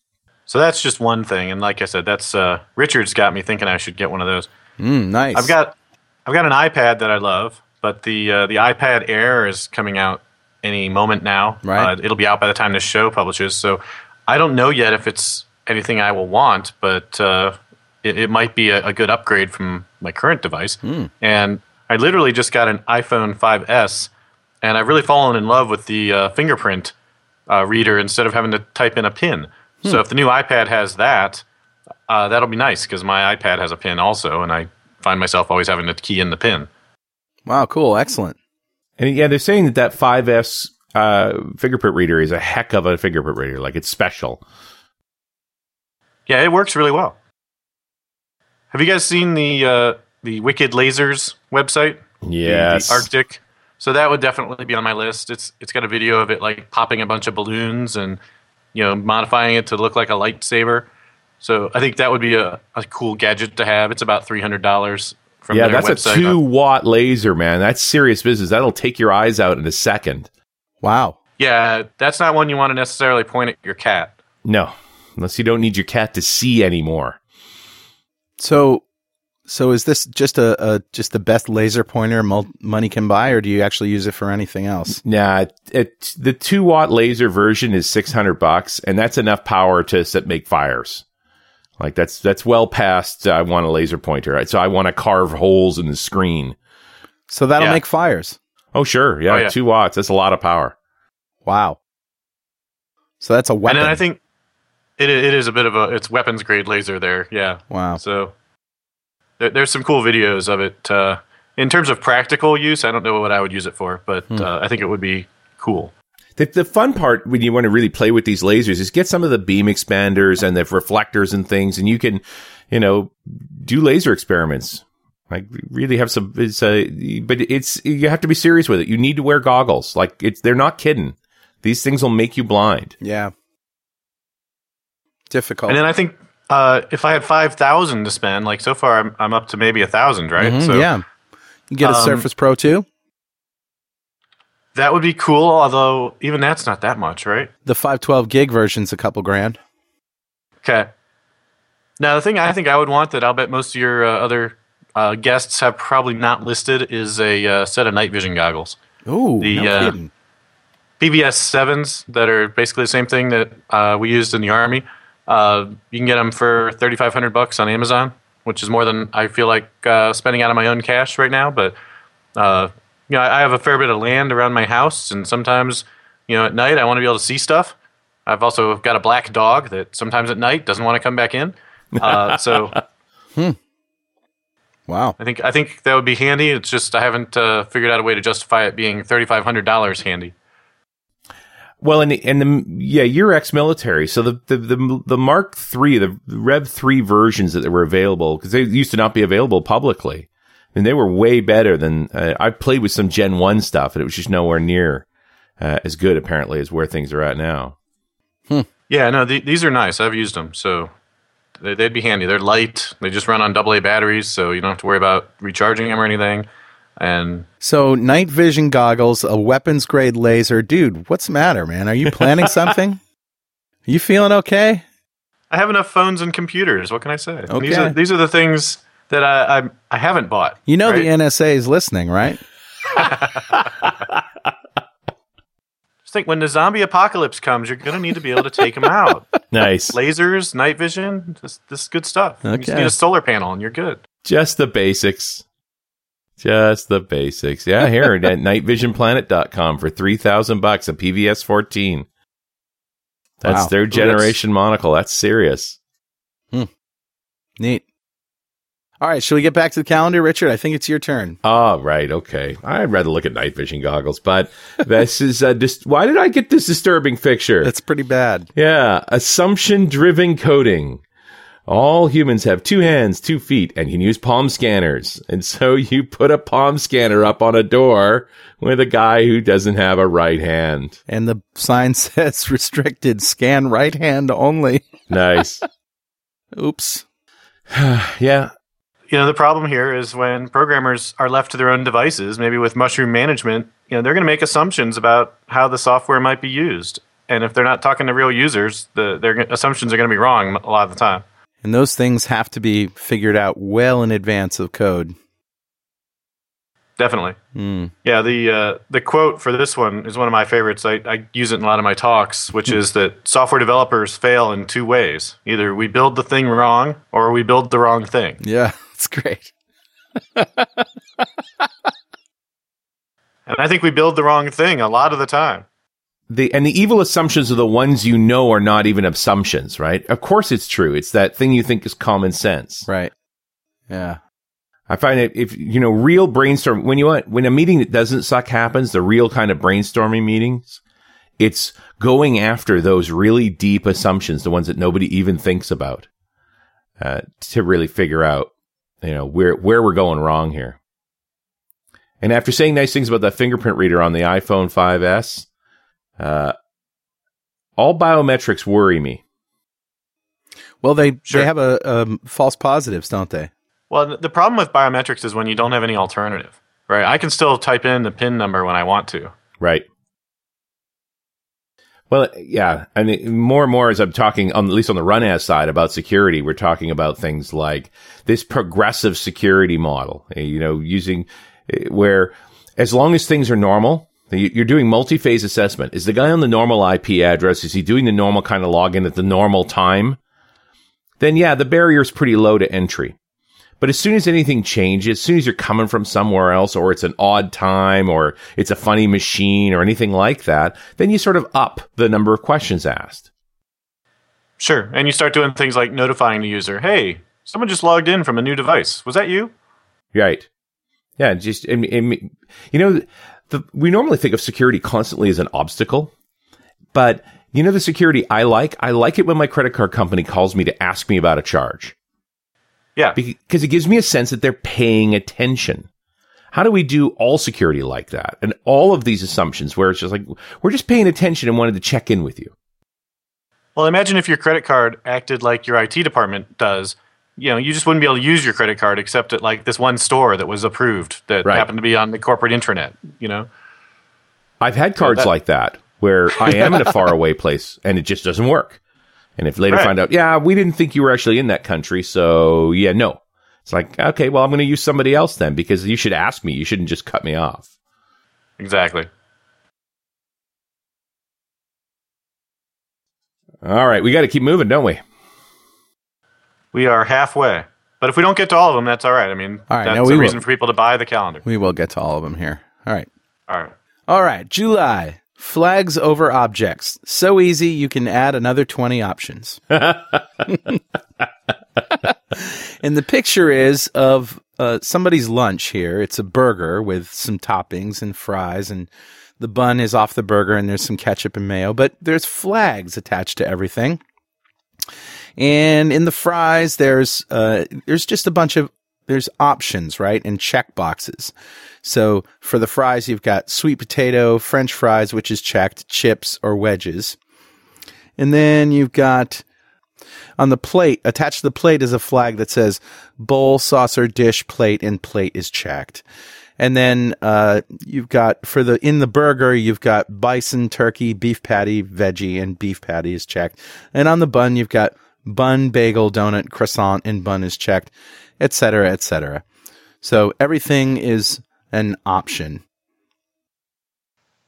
So that's just one thing. And like I said, that's uh, Richard's got me thinking I should get one of those. Mm, nice. I've got I've got an iPad that I love, but the uh, the iPad Air is coming out any moment now. Right. Uh, it'll be out by the time this show publishes. So I don't know yet if it's anything I will want, but uh, it, it might be a, a good upgrade from my current device. And I literally just got an iPhone 5S, and I've really fallen in love with the uh, fingerprint uh, reader instead of having to type in a pin. So if the new iPad has that, uh, that'll be nice because my iPad has a pin also, and I find myself always having to key in the pin. wow, cool, excellent. And yeah, they're saying that that 5S uh, fingerprint reader is a heck of a fingerprint reader. Like it's special. Yeah, it works really well. Have you guys seen the uh, the Wicked Lasers website? The- Yes. the Arctic. So that would definitely be on my list. It's it's got a video of it like popping a bunch of balloons and you know modifying it to look like a lightsaber. So I think that would be a, a cool gadget to have. It's about three hundred dollars from yeah, their that's website. a two watt laser, man. That's serious business. That'll take your eyes out in a second. Wow. yeah, that's not one you want to necessarily point at your cat. No, unless you don't need your cat to see anymore. So, so is this just a, a just the best laser pointer mul- money can buy, or do you actually use it for anything else? Nah, it, the two watt laser version is six hundred bucks, and that's enough power to set, make fires. Like that's that's well past. uh, I want a laser pointer, Right? so I want to carve holes in the screen. So that'll Yeah. make fires. Oh sure, yeah, Oh, yeah. two watts. That's a lot of power. Wow. So that's a weapon. And then I think it it is a bit of a it's weapons grade laser there. Yeah. wow. So there, there's some cool videos of it. Uh, in terms of practical use, I don't know what I would use it for, but Hmm. uh, I think it would be cool. The, the fun part when you want to really play with these lasers is get some of the beam expanders and the reflectors and things, and you can, you know, do laser experiments. Like really have some. It's a, but it's you have to be serious with it. You need to wear goggles. Like it's they're not kidding. These things will make you blind. Yeah. Difficult. And then I think uh, if I had five thousand to spend, like so far, I'm I'm up to maybe a thousand, right? Mhm, So yeah. You get a um, Surface Pro 2. That would be cool. Although even that's not that much, right? The 512 gig version's a couple grand. Okay. Now the thing I think I would want that I'll bet most of your uh, other uh, guests have probably not listed is a uh, set of night vision goggles. Ooh, The, no uh, kidding. PVS sevens that are basically the same thing that uh, we used in the army. Uh, you can get them for thirty five hundred bucks on Amazon, which is more than I feel like uh, spending out of my own cash right now. But uh, you know, I have a fair bit of land around my house, and sometimes you know at night I want to be able to see stuff. I've also got a black dog that sometimes at night doesn't want to come back in. Uh, so Wow. I think I think that would be handy. It's just I haven't uh, figured out a way to justify it being thirty five hundred dollars handy. Well, and the, and the yeah, you're ex-military, so the the the, the Mark three, the Rev three versions that were available because they used to not be available publicly, and they were way better than uh, I played with some Gen one stuff, and it was just nowhere near uh, as good apparently as where things are at now. Yeah, no, th- these are nice. I've used them, so they- they'd be handy. They're light. They just run on AA batteries, so you don't have to worry about recharging them or anything. And So night vision goggles, a weapons grade laser. Dude, what's the matter, man? Are you planning something? Are you feeling okay? I have enough phones and computers. What can I say? These Okay. are these are the things that I I, I haven't bought. You know right? the NSA is listening, right? Just think when the zombie apocalypse comes, you're gonna need to be able to take them out. Nice, Lasers, night vision, this this is good stuff. You just Okay. need a solar panel and you're good. just the basics. Just the basics. Yeah, here at nightvisionplanet.com for 3000 bucks a PVS 14. That's Wow. their generation monocle. That's serious. Hmm. Neat. All right, shall we get back to the calendar, Richard? I think it's your turn. Oh, right. Okay. I'd rather look at night vision goggles, but this is a dis- why did I get this disturbing picture? That's pretty bad. yeah. Assumption driven coding. All humans have two hands, two feet, and can use palm scanners. And so you put a palm scanner up on a door with a guy who doesn't have a right hand. And the sign says restricted, scan right hand only. Nice. Oops. yeah. You know, the problem here is when programmers are left to their own devices, maybe with mushroom management, you know, they're going to make assumptions about how the software might be used. And if they're not talking to real users, the, their assumptions are going to be wrong a lot of the time. And those things have to be figured out well in advance of code. Definitely. Hmm. Yeah, the uh, the quote for this one is one of my favorites. I, I use it in a lot of my talks, which is that software developers fail in two ways: either we build the thing wrong, or we build the wrong thing. Yeah, it's great. And I think we build the wrong thing a lot of the time. The, and the evil assumptions are the ones you know are not even assumptions, right? Of course it's true. It's that thing you think is common sense. Right. Yeah. I find that if you know real brainstorm when you want when a meeting that doesn't suck happens, the real kind of brainstorming meetings, it's going after those really deep assumptions, the ones that nobody even thinks about, uh, to really figure out you know where where we're going wrong here. And after saying nice things about that fingerprint reader on the iPhone 5s, uh, all biometrics worry me. Well, they Sure. they have a um, false positives, don't they? Well, the problem with biometrics is when you don't have any alternative, right? I can still type in the PIN number when I want to. Right. Well, yeah. I mean, more and more as I'm talking, on, at least on the RunAs side about security, we're talking about things like this progressive security model, eh, you know, using eh, where as long as things are normal, you- you're doing multi-phase assessment. Is the guy on the normal IP address? Is he doing the normal kind of login at the normal time? Then yeah, the barrier is pretty low to entry. But as soon as anything changes, as soon as you're coming from somewhere else, or it's an odd time, or it's a funny machine, or anything like that, then you sort of up the number of questions asked. Sure. And you start doing things like notifying the user, hey, someone just logged in from a new device. Was that you? Right. Yeah. Just, I mean, you know, the, we normally think of security constantly as an obstacle, but you know, the security I like, I like it when my credit card company calls me to ask me about a charge. Yeah. because it gives me a sense that they're paying attention. How do we do all security like that? And all of these assumptions where it's just like, we're just paying attention and wanted to check in with you. Well, imagine if your credit card acted like your IT department does. You know, you just wouldn't be able to use your credit card except at like this one store that was approved that Right. happened to be on the corporate intranet, you know? I've had cards that- like that where I am in a faraway place and it just doesn't work. And if later right. find out, yeah, we didn't think you were actually in that country, so yeah, no. It's like, okay, well, I'm going to use somebody else then because you should ask me. You shouldn't just cut me off. Exactly. All right, we got to keep moving, don't we? We are halfway. But if we don't get to all of them, that's all right. I mean, all right, that's we a reason will. for people to buy the calendar. We will get to all of them here. All right. All right. All right, July. Flags over objects. So easy, you can add another 20 options. and the picture is of uh, somebody's lunch here. It's a burger with some toppings and fries, and the bun is off the burger, and there's some ketchup and mayo, but there's flags attached to everything. And in the fries, there's uh, there's just a bunch of there's options, right, and check boxes. So for the fries, you've got sweet potato, French fries, which is checked, chips or wedges, and then you've got on the plate attached to the plate is a flag that says bowl, saucer, dish, plate, and plate is checked. And then uh, you've got for the in the burger, you've got bison, turkey, beef patty, veggie, and beef patty is checked. And on the bun, you've got bun, bagel, donut, croissant, and bun is checked, etc., etc. So everything is an option.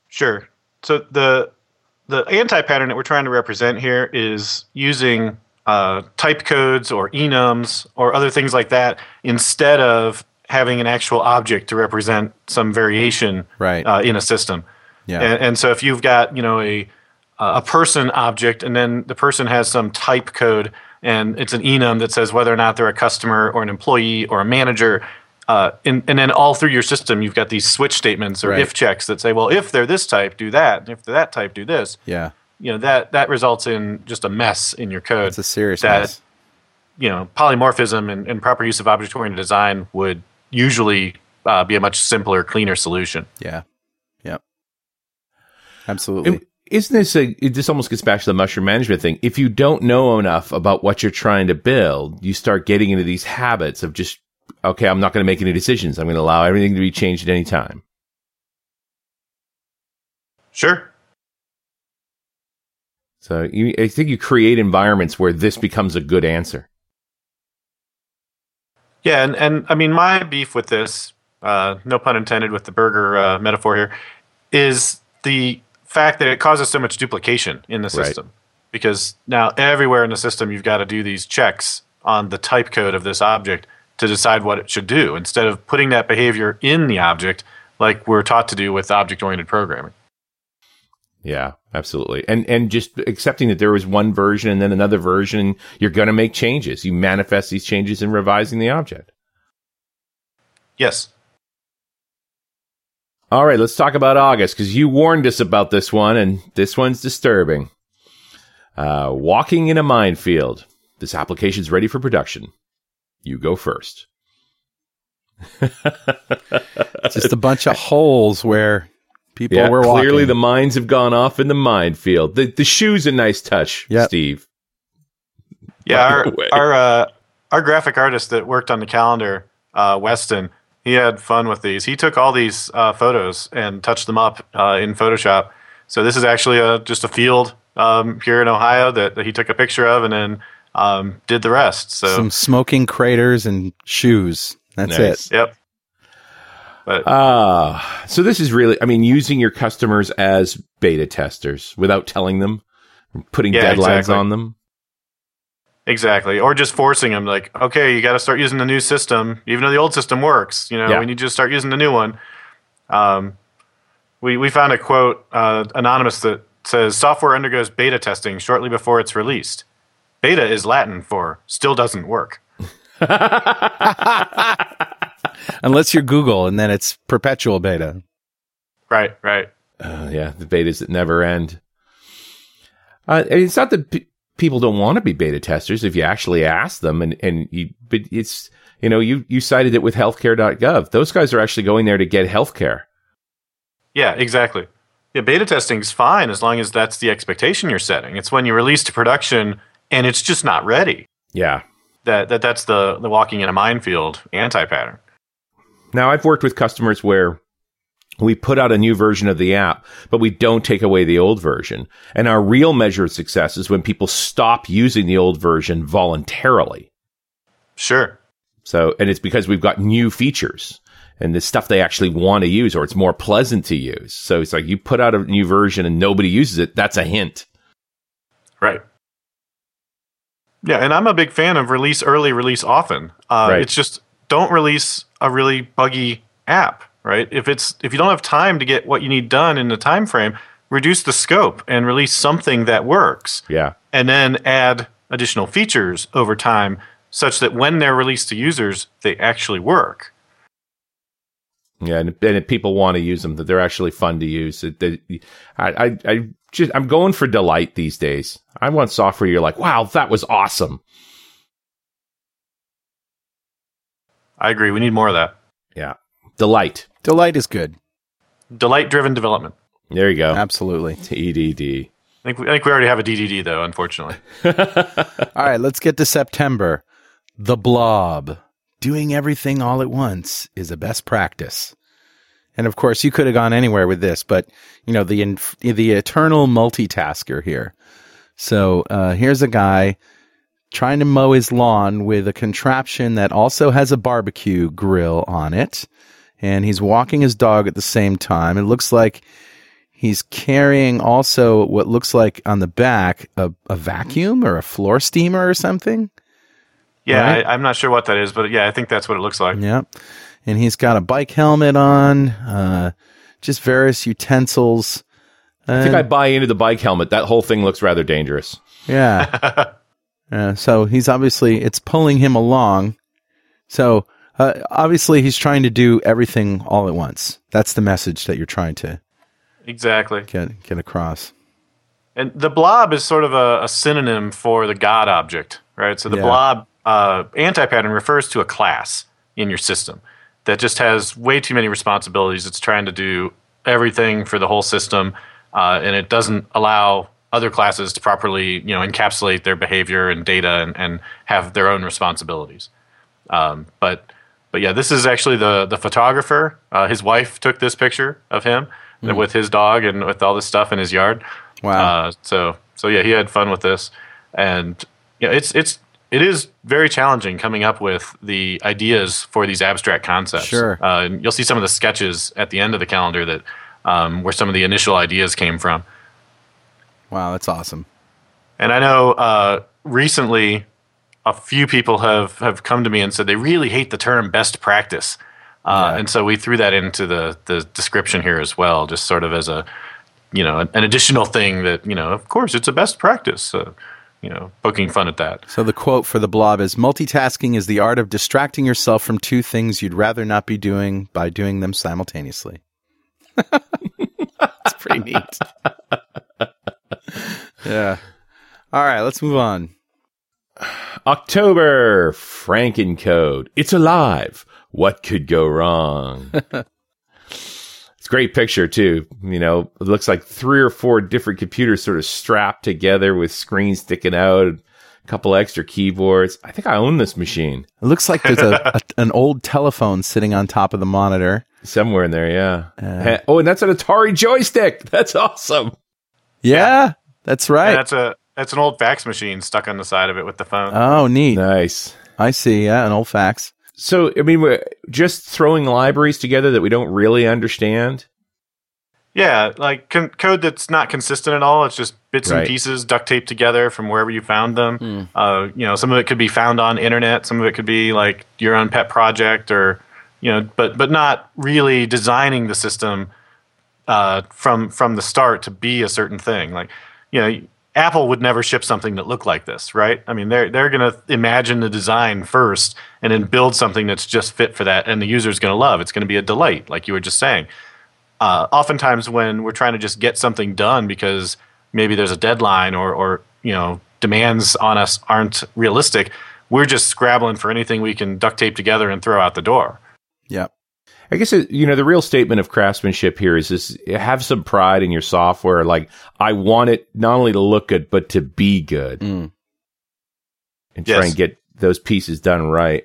Sure. So the the anti pattern that we're trying to represent here is using uh, type codes or enums or other things like that instead of having an actual object to represent some variation Right. uh, in a system. Yeah. And, and so if you've got you know a a person object and then the person has some type code and it's an enum that says whether or not they're a customer or an employee or a manager. Uh, and, and then all through your system, you've got these switch statements or Right. if checks that say, well, if they're this type, do that. And if they're that type, do this. Yeah. You know that that results in just a mess in your code. It's a serious that, mess. You know, polymorphism and, and proper use of object-oriented design would usually uh, be a much simpler, cleaner solution. Yeah. Yep. Absolutely. And Isn't this a, it this almost gets back to the mushroom management thing? If you don't know enough about what you're trying to build, you start getting into these habits of just, okay, I'm not going to make any decisions. I'm going to allow everything to be changed at any time. Sure. So you, I think you create environments where this becomes a good answer. Yeah, and, and I mean, my beef with this, uh, no pun intended with the burger uh, metaphor here, is the fact that it causes so much duplication in the Right. system. Because now everywhere in the system, you've got to do these checks on the type code of this object to decide what it should do instead of putting that behavior in the object like we're taught to do with object oriented programming. Yeah, absolutely. And and just accepting that there was one version and then another version, you're going to make changes. You manifest these changes in revising the object. Yes. All right, let's talk about August because you warned us about this one, and this one's disturbing. Uh, walking in a minefield. This application's ready for production. You go first. Just a bunch of holes where people Yeah, were walking. clearly the mines have gone off in the minefield. The the shoe's a nice touch, Yep. Steve. Yeah, By our our uh, our graphic artist that worked on the calendar, uh, Weston, he had fun with these. He took all these uh, photos and touched them up uh, in Photoshop. So this is actually a, just a field um, here in Ohio that, that he took a picture of and then um, did the rest. So some smoking craters and shoes. That's Nice. it. yep. But Ah, so this is really, I mean, using your customers as beta testers without telling them, putting Yeah, deadlines exactly. on them. Exactly. Or just forcing them like, okay, you got to start using the new system, even though the old system works. You know, Yeah. we need you to start using the new one. Um, we, we found a quote, uh, anonymous, that says software undergoes beta testing shortly before it's released. Beta is Latin for still doesn't work. Unless you're Google and then it's perpetual beta. Right, right. Uh, yeah, the betas that never end. Uh, and it's not that p- people don't want to be beta testers if you actually ask them, and and you, but it's you know you you cited it with healthcare.gov. Those guys are actually going there to get healthcare. Yeah, exactly. Yeah, beta testing is fine as long as that's the expectation you're setting. It's when you release to production and it's just not ready. Yeah. That, that that's the, the walking in a minefield anti pattern. Now I've worked with customers where we put out a new version of the app, but we don't take away the old version. And our real measure of success is when people stop using the old version voluntarily. Sure. So, and it's because we've got new features and the stuff they actually want to use or it's more pleasant to use. So it's like you put out a new version and nobody uses it. That's a hint. Right. Yeah, and I'm a big fan of release early, release often. Uh, Right. It's just don't release a really buggy app, right? If it's if you don't have time to get what you need done in the time frame, reduce the scope and release something that works, Yeah. and then add additional features over time, such that when they're released to users, they actually work. Yeah, and, and if people want to use them, that they're actually fun to use. They, I, I, I just, I'm going for delight these days. I want software you're like, wow, that was awesome. I agree. We need more of that. Yeah, delight. Delight is good. Delight-driven development. There you go. Absolutely. TDD. I think we, I think we already have a DDD though, unfortunately. All right, let's get to September. The Blob. Doing everything all at once is a best practice. And of course, you could have gone anywhere with this, but you know the inf- the eternal multitasker here. So uh, here's a guy trying to mow his lawn with a contraption that also has a barbecue grill on it, and he's walking his dog at the same time. It looks like he's carrying also what looks like on the back a, a vacuum or a floor steamer or something. Yeah, Right. I, I'm not sure what that is, but yeah, I think that's what it looks like. Yeah. And he's got a bike helmet on, uh, just various utensils. I think I buy into the bike helmet. That whole thing looks rather dangerous. Yeah. uh, so he's obviously, it's pulling him along. So uh, obviously he's trying to do everything all at once. That's the message that you're trying to Exactly. get, get across. And the blob is sort of a, a synonym for the God object, right? So the Yeah. blob uh, anti-pattern refers to a class in your system that just has way too many responsibilities. It's trying to do everything for the whole system, uh, and it doesn't allow other classes to properly, you know, encapsulate their behavior and data and, and have their own responsibilities. Um, but but yeah, this is actually the the photographer. Uh, his wife took this picture of him with his dog and with all this stuff in his yard. Wow. Uh, so so yeah, he had fun with this, and yeah, it's it's it is very challenging coming up with the ideas for these abstract concepts. Sure. Uh, you'll see some of the sketches at the end of the calendar that um, where some of the initial ideas came from. wow. That's awesome. And I know uh, recently a few people have, have come to me and said they really hate the term best practice. Uh, And so we threw that into the, the description here as well, just sort of as a, you know, an, an additional thing that, you know, of course it's a best practice, uh, you know, poking fun at that. So the quote for the blob is multitasking is the art of distracting yourself from two things you'd rather not be doing by doing them simultaneously. It's pretty neat. yeah. All right, let's move on. October, Frankencode. It's alive. What could go wrong? it's a great picture too. You know, it looks like three or four different computers sort of strapped together with screens sticking out, a couple extra keyboards. I think I own this machine It looks like there's a, a an old telephone sitting on top of the monitor. somewhere in there. Yeah. Uh, ha- oh, and that's an Atari joystick. That's awesome. Yeah, that's And right. that's a that's an old fax machine stuck on the side of it with the phone. Oh, neat. Nice. I see. Yeah, an old fax. So, I mean, we're just throwing libraries together that we don't really understand. Yeah, like con- code that's not consistent at all. It's just bits Right. and pieces duct taped together from wherever you found them. Hmm. Uh, you know, some of it could be found on internet. Some of it could be like your own pet project, or you know, but but not really designing the system uh, from from the start to be a certain thing. Like you know, Apple would never ship something that looked like this, right? I mean, they're they're going to imagine the design first and then build something that's just fit for that, and the user is going to love. It's going to be a delight, like you were just saying uh, oftentimes when we're trying to just get something done because maybe there's a deadline or, or you know demands on us aren't realistic, we're just scrabbling for anything we can duct tape together and throw out the door. Yep. I guess it, you know the real statement of craftsmanship here is this: have some pride in your software. Like I want it not only to look good but to be good, Mm. and try and get those pieces done right.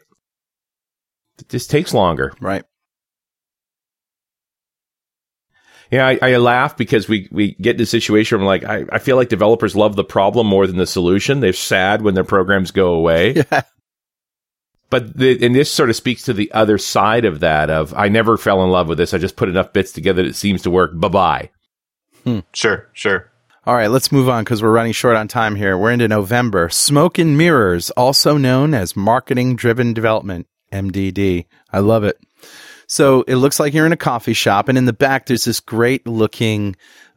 It just takes longer. Right. Yeah, I, I laugh because we, we get in a situation where I'm like, I, I feel like developers love the problem more than the solution. They're sad when their programs go away. Yeah. But the, and this sort of speaks to the other side of that of I never fell in love with this. I just put enough bits together that it seems to work. Bye bye. Hmm. Sure, sure. All right, let's move on because we're running short on time here. We're into November. Smoke and Mirrors, also known as Marketing Driven Development, MDD. I love it. So it looks like you're in a coffee shop, and in the back, there's this great looking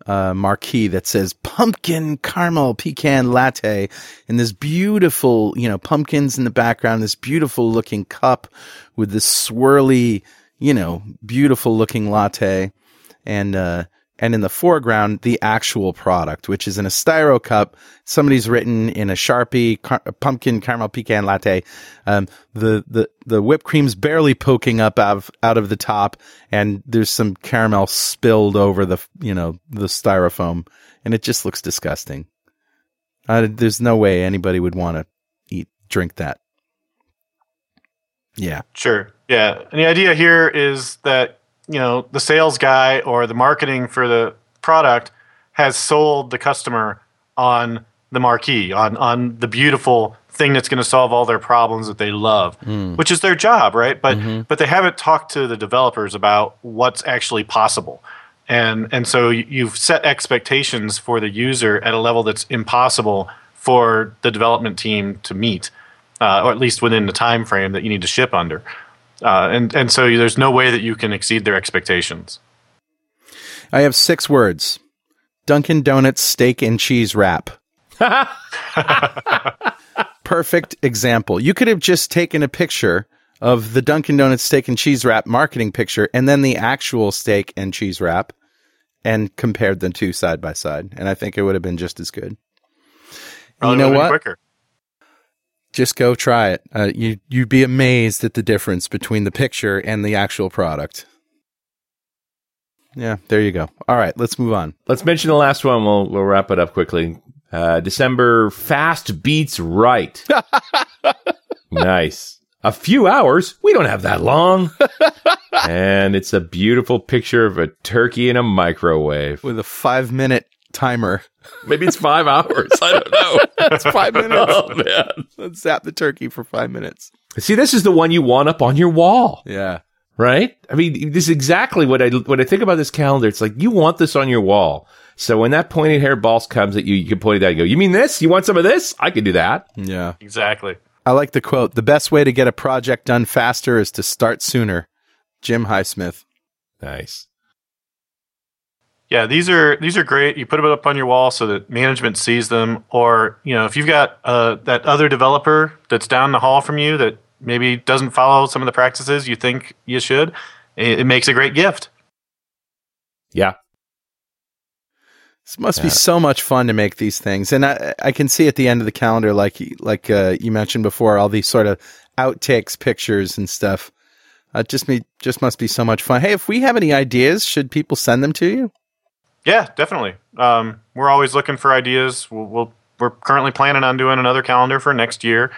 uh, marquee that says pumpkin caramel pecan latte and this beautiful, you know, pumpkins in the background, this beautiful looking cup with this swirly, you know, beautiful looking latte. And, uh, and in the foreground, the actual product, which is in a styro cup. Somebody's written in a Sharpie car- pumpkin caramel pecan latte. Um, the, the, the whipped cream's barely poking up out of, out of the top and there's some caramel spilled over the, you know, the styrofoam and it just looks disgusting. Uh, there's no way anybody would want to eat, drink that. Yeah. Sure. Yeah. And the idea here is that you know the sales guy or the marketing for the product has sold the customer on the marquee on on the beautiful thing that's going to solve all their problems that they love mm. which is their job right but mm-hmm. but they haven't talked to the developers about what's actually possible and and so you've set expectations for the user at a level that's impossible for the development team to meet uh, or at least within the time frame that you need to ship under uh, and and so there's no way that you can exceed their expectations. I have six words: Dunkin' Donuts steak and cheese wrap. Perfect example. You could have just taken a picture of the Dunkin' Donuts steak and cheese wrap marketing picture and then the actual steak and cheese wrap and compared the two side by side. And I think it would have been just as good. you know what? Quicker just go try it. Uh, you you'd be amazed at the difference between the picture and the actual product. Yeah, there you go. All right, let's move on. Let's mention the last one. We'll we'll wrap it up quickly. Uh, December fast beats right. nice. A few hours. We don't have that long. and it's a beautiful picture of a turkey in a microwave with a five minute timer. Maybe it's five hours. I don't know. it's five minutes. Oh man, let's zap the turkey for five minutes. See, this is the one you want up on your wall. Yeah. Right. I mean, this is exactly what I when I think about this calendar. It's like you want this on your wall. So when that pointed hair boss comes at you, you can point it out and go, "You mean this? You want some of this? I can do that." Yeah. Exactly. I like the quote. The best way to get a project done faster is to start sooner. Jim Highsmith. Nice. Yeah, these are these are great. You put them up on your wall so that management sees them, or you know, if you've got uh, that other developer that's down the hall from you that maybe doesn't follow some of the practices you think you should, it, it makes a great gift. Yeah, this must yeah. be so much fun to make these things, and I I can see at the end of the calendar, like like uh, you mentioned before, all these sort of outtakes, pictures, and stuff. Uh, just me, just must be so much fun. Hey, if we have any ideas, should people send them to you? Yeah, definitely. Um, we're always looking for ideas. We'll, we we are currently planning on doing another calendar for next year,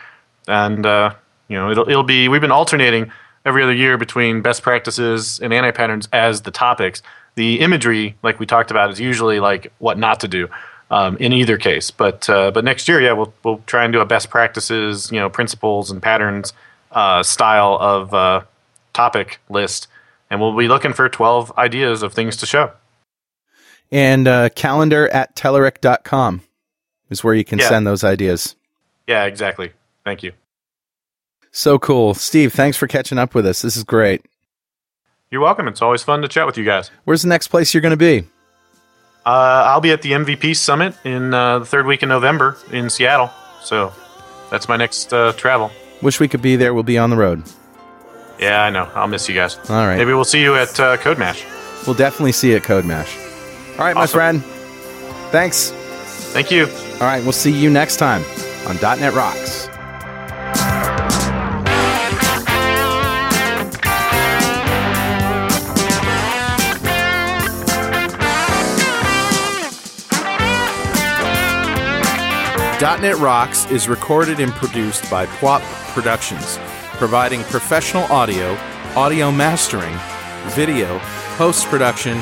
and uh, you know it'll it'll be we've been alternating every other year between best practices and anti patterns as the topics. The imagery, like we talked about, is usually like what not to do um, in either case. But uh, but next year, yeah, we'll we'll try and do a best practices, you know, principles and patterns uh, style of uh, topic list, and we'll be looking for twelve ideas of things to show and uh, calendar at Telerik.com is where you can yeah. send those ideas. Yeah, exactly. Thank you. So cool. Steve, thanks for catching up with us. This is great. You're welcome. It's always fun to chat with you guys. Where's the next place you're going to be? Uh, I'll be at the MVP Summit in uh, the third week in November in Seattle. So that's my next uh, travel. Wish we could be there. We'll be on the road. Yeah, I know. I'll miss you guys. All right. Maybe we'll see you at uh, CodeMash. We'll definitely see you at CodeMash. All right, awesome. my friend. Thanks. Thank you. All right, we'll see you next time on .NET Rocks. .NET Rocks is recorded and produced by Pwop Productions, providing professional audio, audio mastering, video, post-production,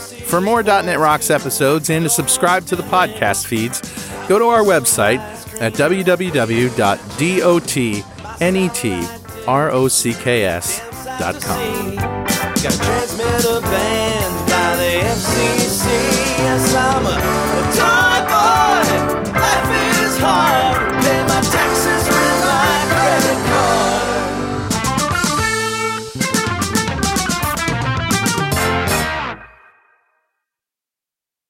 For more .NET Rocks episodes and to subscribe to the podcast feeds, go to our website at www.dotnetrocks.com. Life is hard.